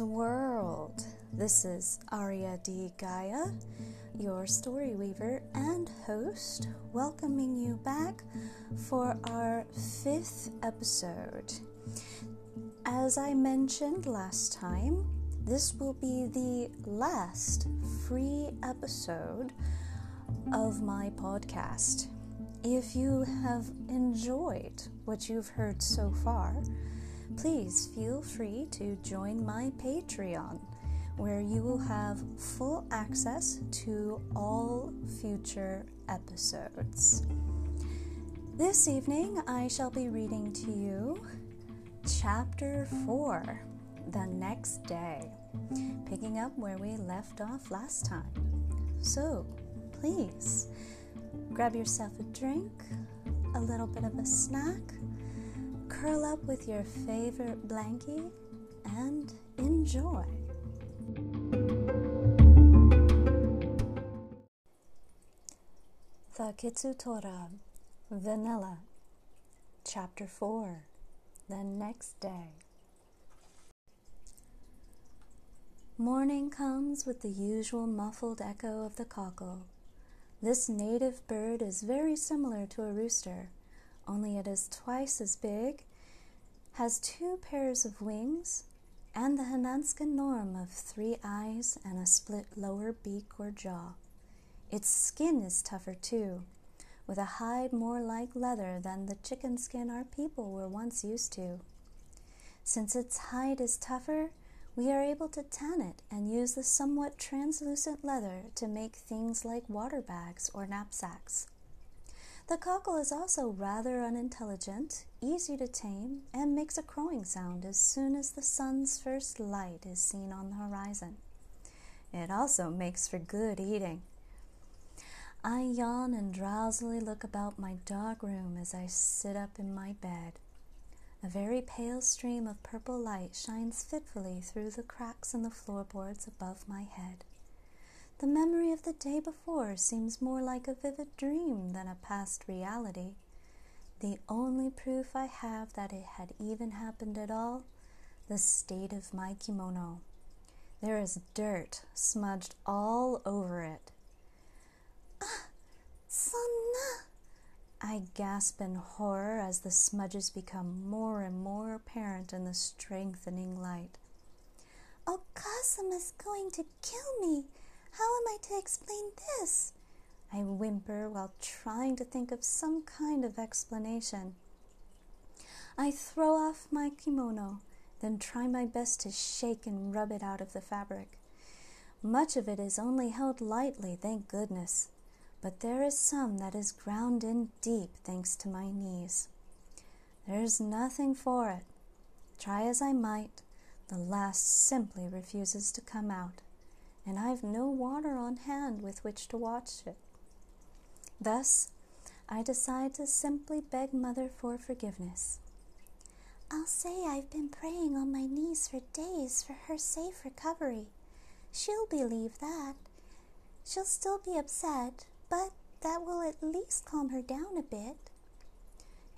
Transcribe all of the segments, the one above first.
World. This is Arya D. Gaia, your story weaver and host, welcoming you back for our fifth episode. As I mentioned last time, this will be the last free episode of my podcast. If you have enjoyed what you've heard so far, please feel free to join my Patreon, where you will have full access to all future episodes. This evening, I shall be reading to you Chapter 4 The Next Day, picking up where we left off last time. So, please grab yourself a drink, a little bit of a snack curl up with your favorite blankie and enjoy. The Kitsutora, Vanilla, Chapter 4 The Next Day. Morning comes with the usual muffled echo of the cockle. This native bird is very similar to a rooster only it is twice as big, has two pairs of wings, and the Hananskan norm of three eyes and a split lower beak or jaw. Its skin is tougher too, with a hide more like leather than the chicken skin our people were once used to. Since its hide is tougher, we are able to tan it and use the somewhat translucent leather to make things like water bags or knapsacks. The cockle is also rather unintelligent, easy to tame, and makes a crowing sound as soon as the sun's first light is seen on the horizon. It also makes for good eating. I yawn and drowsily look about my dark room as I sit up in my bed. A very pale stream of purple light shines fitfully through the cracks in the floorboards above my head. The memory of the day before seems more like a vivid dream than a past reality. The only proof I have that it had even happened at all, the state of my kimono. There is dirt smudged all over it. Ah, sonna! I gasp in horror as the smudges become more and more apparent in the strengthening light. Okasama's going to kill me. How am I to explain this? I whimper while trying to think of some kind of explanation. I throw off my kimono, then try my best to shake and rub it out of the fabric. Much of it is only held lightly, thank goodness, but there is some that is ground in deep thanks to my knees. There's nothing for it. Try as I might, the last simply refuses to come out and I've no water on hand with which to wash it. Thus, I decide to simply beg Mother for forgiveness. I'll say I've been praying on my knees for days for her safe recovery. She'll believe that. She'll still be upset, but that will at least calm her down a bit.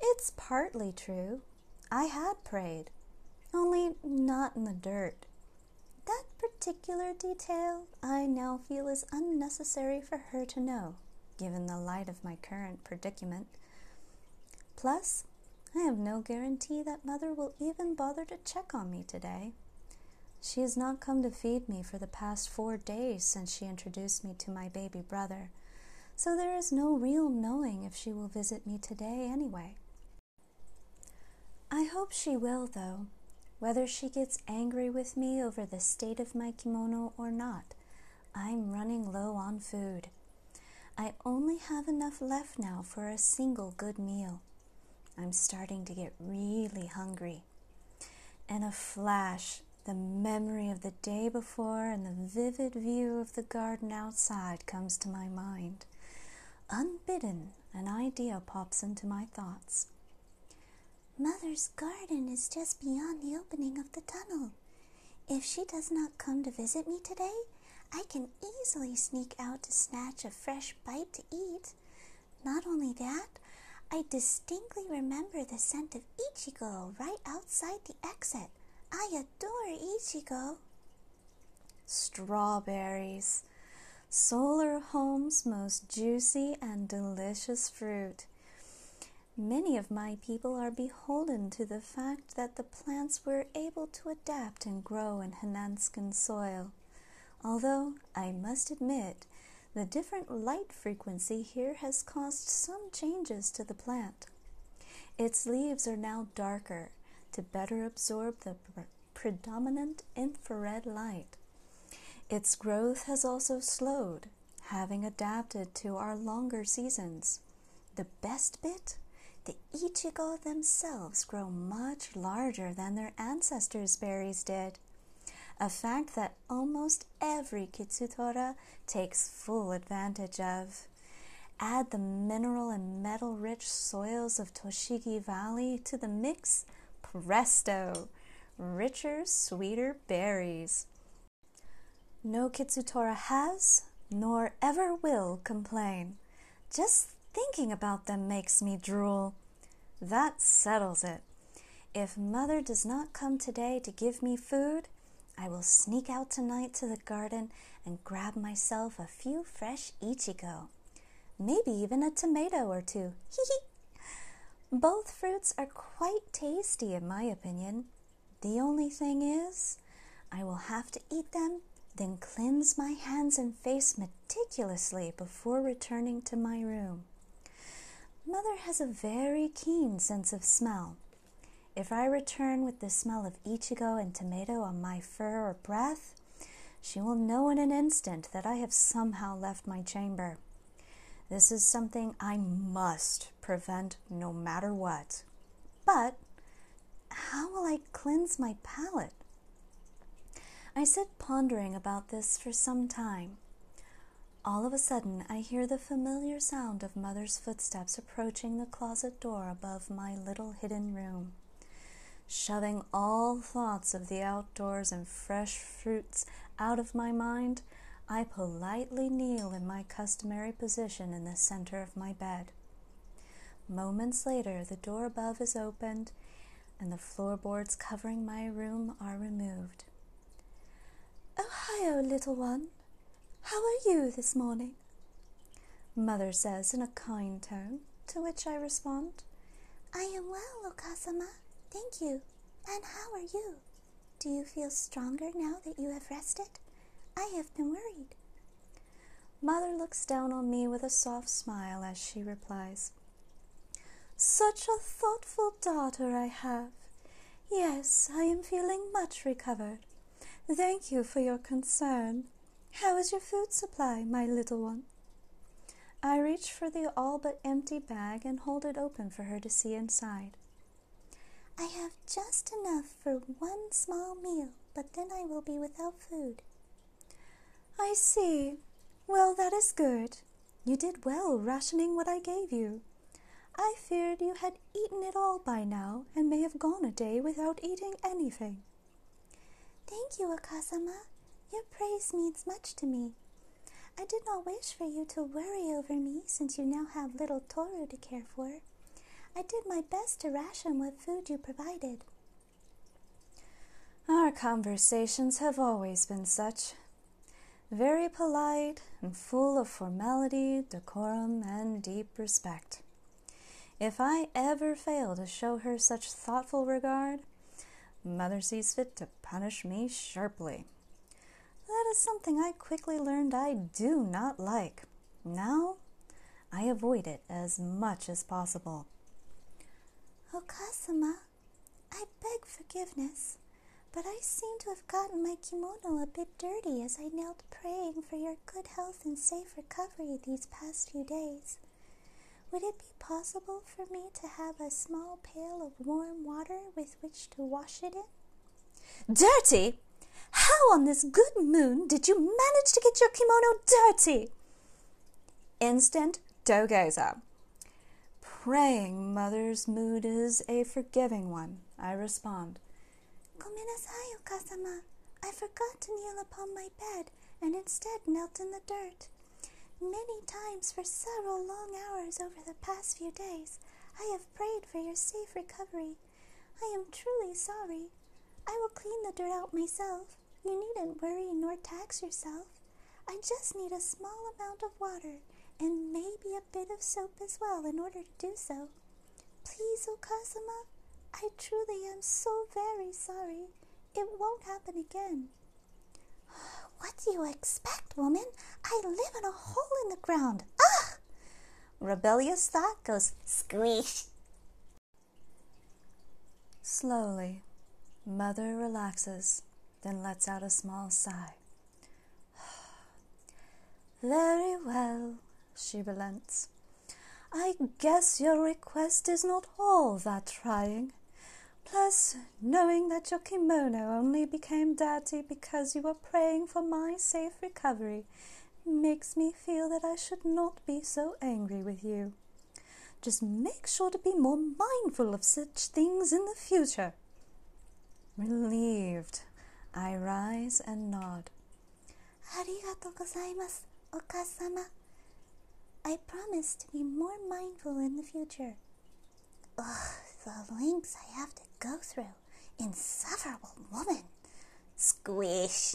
It's partly true. I had prayed, only not in the dirt. That particular detail I now feel is unnecessary for her to know, given the light of my current predicament. Plus, I have no guarantee that Mother will even bother to check on me today. She has not come to feed me for the past four days since she introduced me to my baby brother, so there is no real knowing if she will visit me today anyway. I hope she will, though, whether she gets angry with me over the state of my kimono or not, I'm running low on food. I only have enough left now for a single good meal. I'm starting to get really hungry. In a flash, the memory of the day before and the vivid view of the garden outside comes to my mind. Unbidden, an idea pops into my thoughts. Mother's garden is just beyond the opening of the tunnel. If she does not come to visit me today, I can easily sneak out to snatch a fresh bite to eat. Not only that, I distinctly remember the scent of Ichigo right outside the exit. I adore Ichigo. strawberries. Solar Home's most juicy and delicious fruit. Many of my people are beholden to the fact that the plants were able to adapt and grow in Hananskan soil. Although, I must admit, the different light frequency here has caused some changes to the plant. Its leaves are now darker to better absorb the predominant infrared light. Its growth has also slowed, having adapted to our longer seasons. The best bit? The ichigo themselves grow much larger than their ancestors' berries did, a fact that almost every Kitsutora takes full advantage of. Add the mineral and metal rich soils of Toshigi Valley to the mix, presto! Richer, sweeter berries. No Kitsutora has, nor ever will complain. Just Thinking about them makes me drool. That settles it. If mother does not come today to give me food, I will sneak out tonight to the garden and grab myself a few fresh ichigo. Maybe even a tomato or two. Both fruits are quite tasty, in my opinion. The only thing is, I will have to eat them, then cleanse my hands and face meticulously before returning to my room. Mother has a very keen sense of smell. If I return with the smell of ichigo and tomato on my fur or breath, she will know in an instant that I have somehow left my chamber. This is something I must prevent no matter what. But how will I cleanse my palate? I sit pondering about this for some time. All of a sudden, I hear the familiar sound of Mother's footsteps approaching the closet door above my little hidden room. Shoving all thoughts of the outdoors and fresh fruits out of my mind, I politely kneel in my customary position in the center of my bed. Moments later, the door above is opened and the floorboards covering my room are removed. Ohayo, little one, how are you this morning? Mother says in a kind tone, to which I respond, I am well, Okasama. Thank you. And how are you? Do you feel stronger now that you have rested? I have been worried. Mother looks down on me with a soft smile as she replies, Such a thoughtful daughter I have. Yes, I am feeling much recovered. Thank you for your concern. How is your food supply, my little one? I reach for the all but empty bag and hold it open for her to see inside. I have just enough for one small meal, but then I will be without food. I see. Well, that is good. You did well rationing what I gave you. I feared you had eaten it all by now and may have gone a day without eating anything. Thank you, Okasama. Your praise means much to me. I did not wish for you to worry over me since you now have little Toru to care for. I did my best to ration what food you provided. Our conversations have always been such. Very polite and full of formality, decorum, and deep respect. If I ever fail to show her such thoughtful regard, Mother sees fit to punish me sharply. That is something I quickly learned I do not like. Now, I avoid it as much as possible. Oh, Okasama, I beg forgiveness, but I seem to have gotten my kimono a bit dirty as I knelt praying for your good health and safe recovery these past few days. Would it be possible for me to have a small pail of warm water with which to wash it in? Dirty? How on this good moon did you manage to get your kimono dirty? Instant dogeza. Praying mother's mood is a forgiving one, I respond. Gomenasai, Okasama. I forgot to kneel upon my bed and instead knelt in the dirt. Many times for several long hours over the past few days, I have prayed for your safe recovery. I am truly sorry. I will clean the dirt out myself. You needn't worry nor tax yourself. I just need a small amount of water and maybe a bit of soap as well in order to do so. Please, Okasama, I truly am so very sorry. It won't happen again. What do you expect, woman? I live in a hole in the ground. Ugh! Rebellious thought goes squish. Slowly, Mother relaxes, then lets out a small sigh. Very well, she relents. I guess your request is not all that trying. Plus, knowing that your kimono only became dirty because you were praying for my safe recovery makes me feel that I should not be so angry with you. Just make sure to be more mindful of such things in the future. Relieved, I rise and nod. Arigatou gozaimasu, Okasama. I promise to be more mindful in the future. Ugh, the links I have to go through. Insufferable woman. Squish.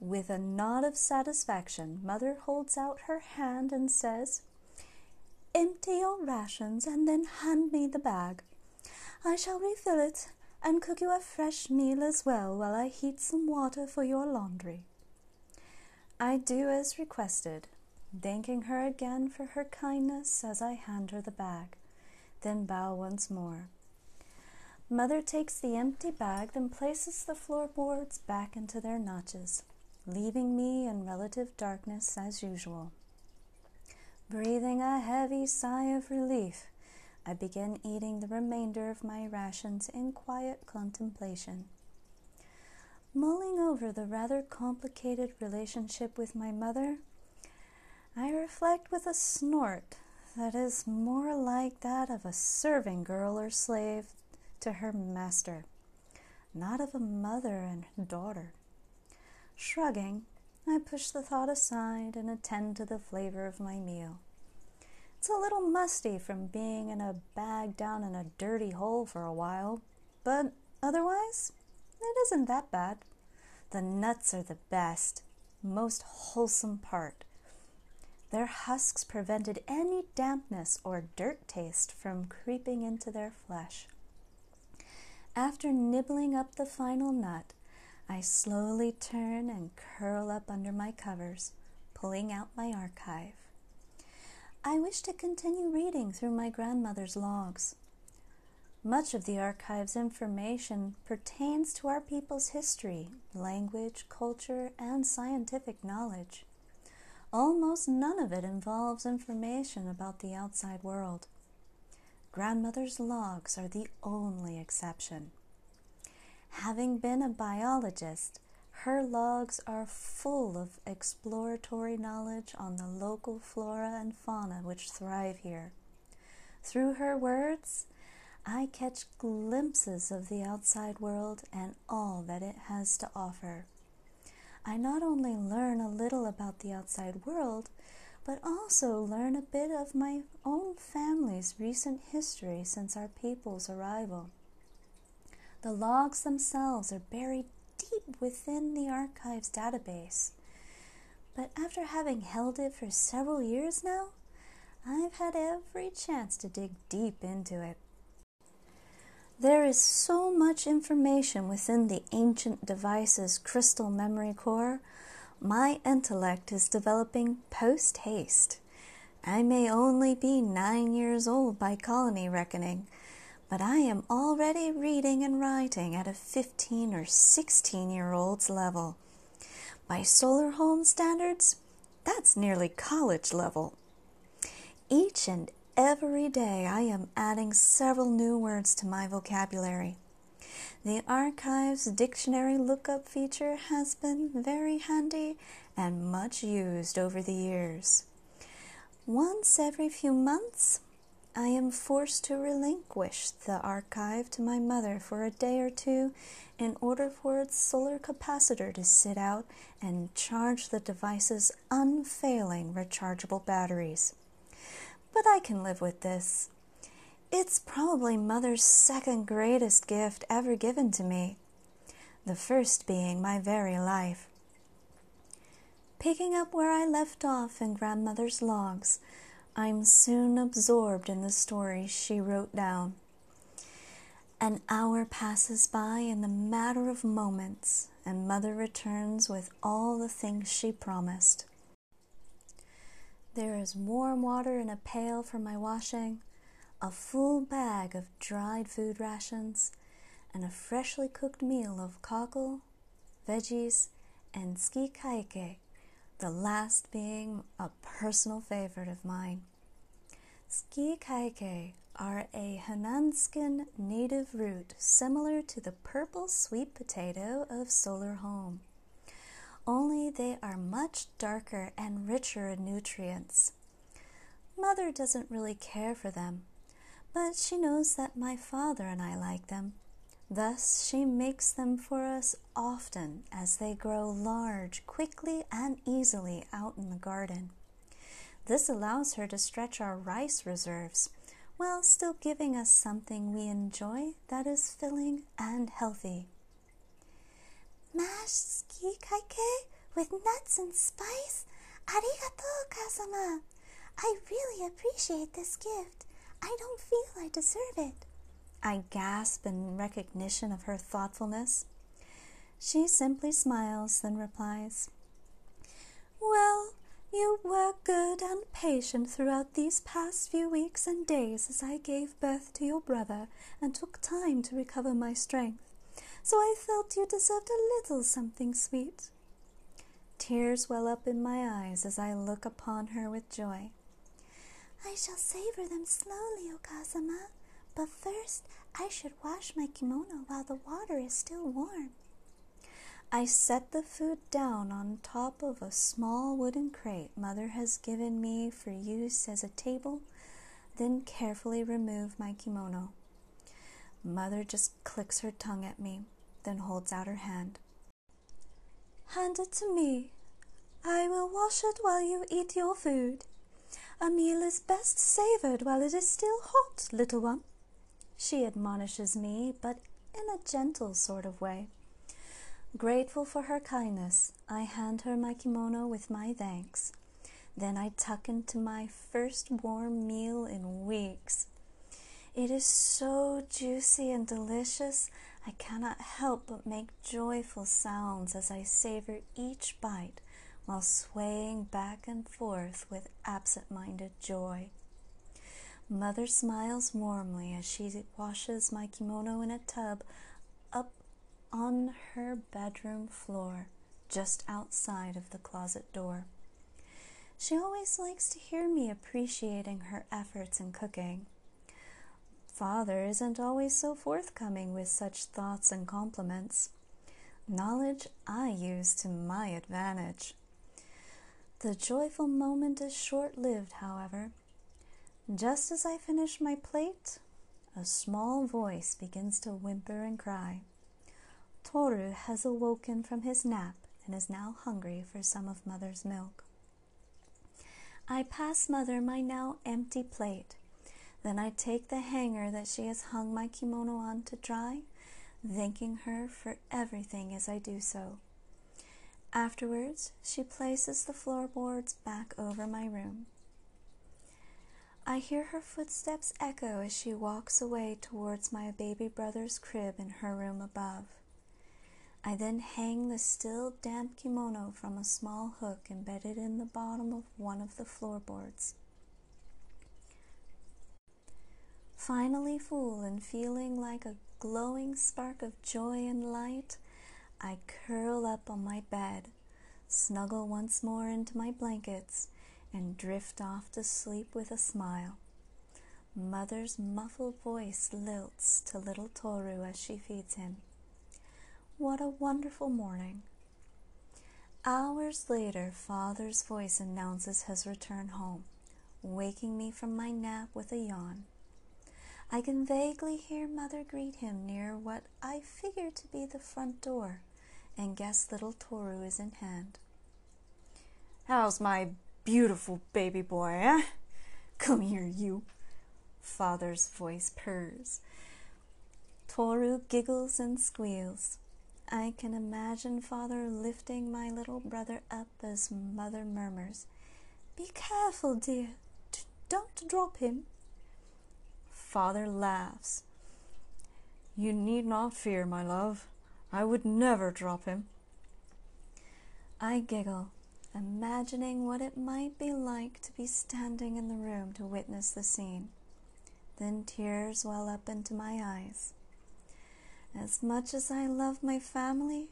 With a nod of satisfaction, Mother holds out her hand and says, Empty your rations and then hand me the bag. I shall refill it and cook you a fresh meal as well while I heat some water for your laundry. I do as requested, thanking her again for her kindness as I hand her the bag, then bow once more. Mother takes the empty bag, then places the floorboards back into their notches, leaving me in relative darkness as usual. Breathing a heavy sigh of relief, I begin eating the remainder of my rations in quiet contemplation. Mulling over the rather complicated relationship with my mother, I reflect with a snort that is more like that of a serving girl or slave to her master, not of a mother and daughter. Shrugging, I push the thought aside and attend to the flavor of my meal. It's a little musty from being in a bag down in a dirty hole for a while, but otherwise, it isn't that bad. The nuts are the best, most wholesome part. Their husks prevented any dampness or dirt taste from creeping into their flesh. After nibbling up the final nut, I slowly turn and curl up under my covers, pulling out my archive. I wish to continue reading through my grandmother's logs. Much of the archive's information pertains to our people's history, language, culture, and scientific knowledge. Almost none of it involves information about the outside world. Grandmother's logs are the only exception. Having been a biologist, her logs are full of exploratory knowledge on the local flora and fauna which thrive here. Through her words, I catch glimpses of the outside world and all that it has to offer. I not only learn a little about the outside world, but also learn a bit of my own family's recent history since our people's arrival. The logs themselves are buried deep within the archive's database. But after having held it for several years now, I've had every chance to dig deep into it. There is so much information within the ancient device's crystal memory core, my intellect is developing post haste. I may only be nine years old by colony reckoning, but I am already reading and writing at a 15 or 16 year old's level. By solar home standards, that's nearly college level. Each and Every day I am adding several new words to my vocabulary. The archive's dictionary lookup feature has been very handy and much used over the years. Once every few months, I am forced to relinquish the archive to my mother for a day or two in order for its solar capacitor to sit out and charge the device's unfailing rechargeable batteries but I can live with this. It's probably Mother's second greatest gift ever given to me. the first being my very life. Picking up where I left off in grandmother's logs, I'm soon absorbed in the story she wrote down. An hour passes by in the matter of moments, and mother returns with all the things she promised. There is warm water in a pail for my washing, a full bag of dried food rations, and a freshly cooked meal of cockle, veggies, and skikaike, the last being a personal favorite of mine. Skikaike are a Hananskan native root similar to the purple sweet potato of Solar Home. Only they are much darker and richer in nutrients. Mother doesn't really care for them, but she knows that my father and I like them. Thus, she makes them for us often as they grow large quickly and easily out in the garden. This allows her to stretch our rice reserves while still giving us something we enjoy that is filling and healthy. Mashed skikaike with nuts and spice? Arigato, Kazama! I really appreciate this gift. I don't feel I deserve it. I gasp in recognition of her thoughtfulness. She simply smiles, then replies, Well, you were good and patient throughout these past few weeks and days as I gave birth to your brother and took time to recover my strength, so I felt you deserved a little something sweet. Tears well up in my eyes as I look upon her with joy. I shall savor them slowly, Okasama, but first I should wash my kimono while the water is still warm. I set the food down on top of a small wooden crate Mother has given me for use as a table, then carefully remove my kimono. Mother just clicks her tongue at me, then holds out her hand. Hand it to me. I will wash it while you eat your food. A meal is best savored while it is still hot, little one. She admonishes me, but in a gentle sort of way. Grateful for her kindness, I hand her my kimono with my thanks. Then I tuck into my first warm meal in weeks. It is so juicy and delicious, I cannot help but make joyful sounds as I savor each bite while swaying back and forth with absent minded joy. Mother smiles warmly as she washes my kimono in a tub up on her bedroom floor, just outside of the closet door. She always likes to hear me appreciating her efforts in cooking. Father isn't always so forthcoming with such thoughts and compliments. Knowledge I use to my advantage. The joyful moment is short lived, however. Just as I finish my plate, a small voice begins to whimper and cry. Toru has awoken from his nap and is now hungry for some of Mother's milk. I pass Mother my now empty plate. Then I take the hanger that she has hung my kimono on to dry, thanking her for everything as I do so. Afterwards, she places the floorboards back over my room. I hear her footsteps echo as she walks away towards my baby brother's crib in her room above. I then hang the still damp kimono from a small hook embedded in the bottom of one of the floorboards. Finally full and feeling like a glowing spark of joy and light, I curl up on my bed, snuggle once more into my blankets, and drift off to sleep with a smile. Mother's muffled voice lilts to little Toru as she feeds him. What a wonderful morning. Hours later, Father's voice announces his return home, waking me from my nap with a yawn. I can vaguely hear Mother greet him near what I figure to be the front door, and guess little Toru is in hand. How's my beautiful baby boy, eh? Come here, you. Father's voice purrs. Toru giggles and squeals. I can imagine father lifting my little brother up as mother murmurs, Be careful, dear. D- don't drop him. Father laughs. You need not fear, my love. I would never drop him. I giggle, imagining what it might be like to be standing in the room to witness the scene. Then tears well up into my eyes. As much as I love my family,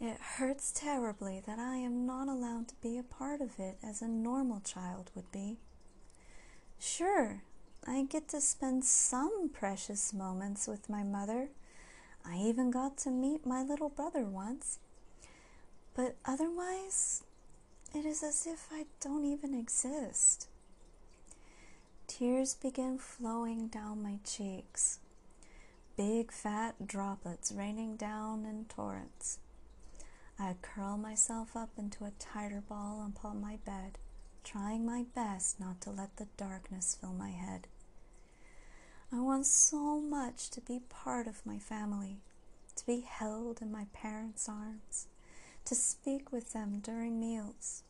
it hurts terribly that I am not allowed to be a part of it as a normal child would be. Sure, I get to spend some precious moments with my mother. I even got to meet my little brother once. But otherwise, it is as if I don't even exist. Tears begin flowing down my cheeks, big fat droplets raining down in torrents. I curl myself up into a tighter ball upon my bed, trying my best not to let the darkness fill my head. I want so much to be part of my family, to be held in my parents' arms, to speak with them during meals.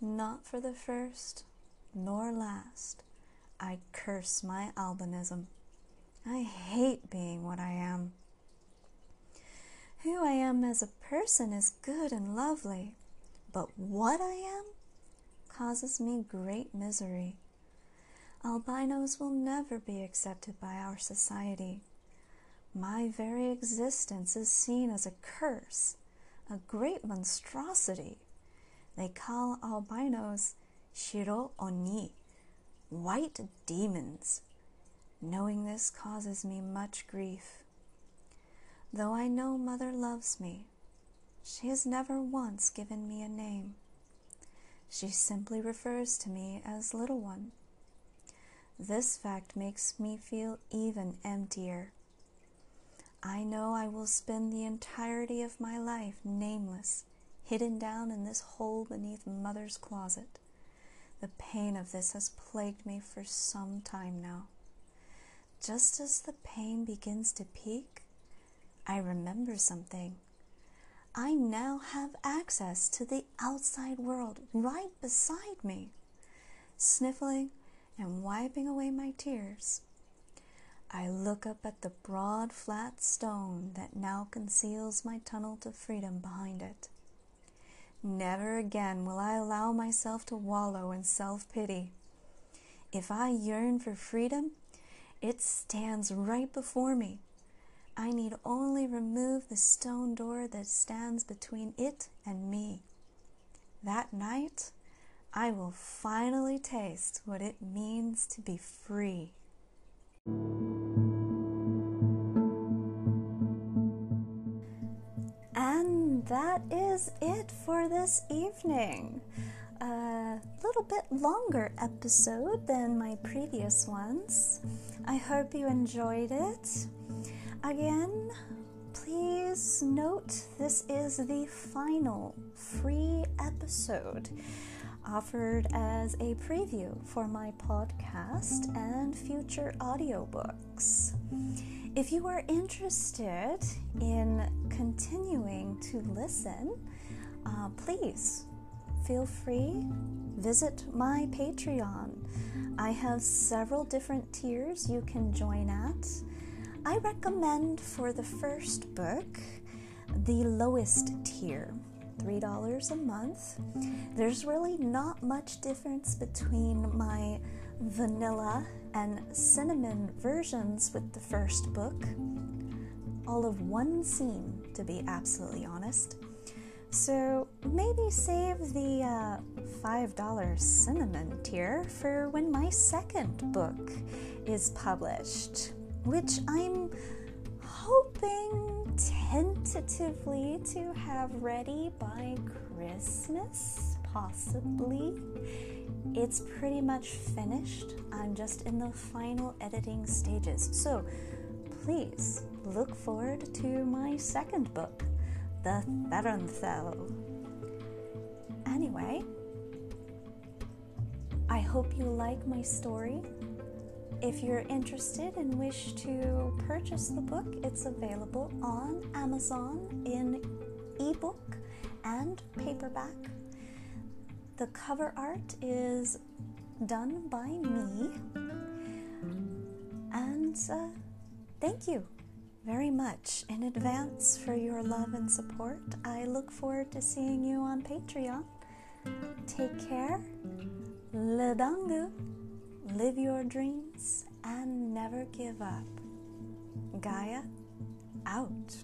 Not for the first nor last. I curse my albinism. I hate being what I am. Who I am as a person is good and lovely, but what I am causes me great misery. Albinos will never be accepted by our society. My very existence is seen as a curse, a great monstrosity. They call albinos shiro oni, white demons. Knowing this causes me much grief. Though I know Mother loves me, she has never once given me a name. She simply refers to me as Little One. This fact makes me feel even emptier. I know I will spend the entirety of my life nameless, hidden down in this hole beneath Mother's closet. The pain of this has plagued me for some time now. Just as the pain begins to peak, I remember something. I now have access to the outside world right beside me. Sniffling and wiping away my tears, I look up at the broad, flat stone that now conceals my tunnel to freedom behind it. Never again will I allow myself to wallow in self pity. If I yearn for freedom, it stands right before me. I need only remove the stone door that stands between it and me. That night, I will finally taste what it means to be free. And that is it for this evening. A little bit longer episode than my previous ones. I hope you enjoyed it. Again, please note this is the final free episode offered as a preview for my podcast and future audiobooks. If you are interested in continuing to listen, uh, please feel free to visit my Patreon. I have several different tiers you can join at. I recommend for the first book the lowest tier, $3 a month. There's really not much difference between my vanilla and cinnamon versions with the first book. All of one scene, to be absolutely honest. So maybe save the uh, $5 cinnamon tier for when my second book is published, which I'm hoping tentatively to have ready by Christmas, possibly. It's pretty much finished. I'm just in the final editing stages. So please look forward to my second book, The Theronthel. Anyway, I hope you like my story. If you're interested and wish to purchase the book, it's available on Amazon in ebook and paperback. The cover art is done by me. And uh, thank you very much in advance for your love and support. I look forward to seeing you on Patreon. Take care. Ledangu live your dreams, and never give up. Gaia, out.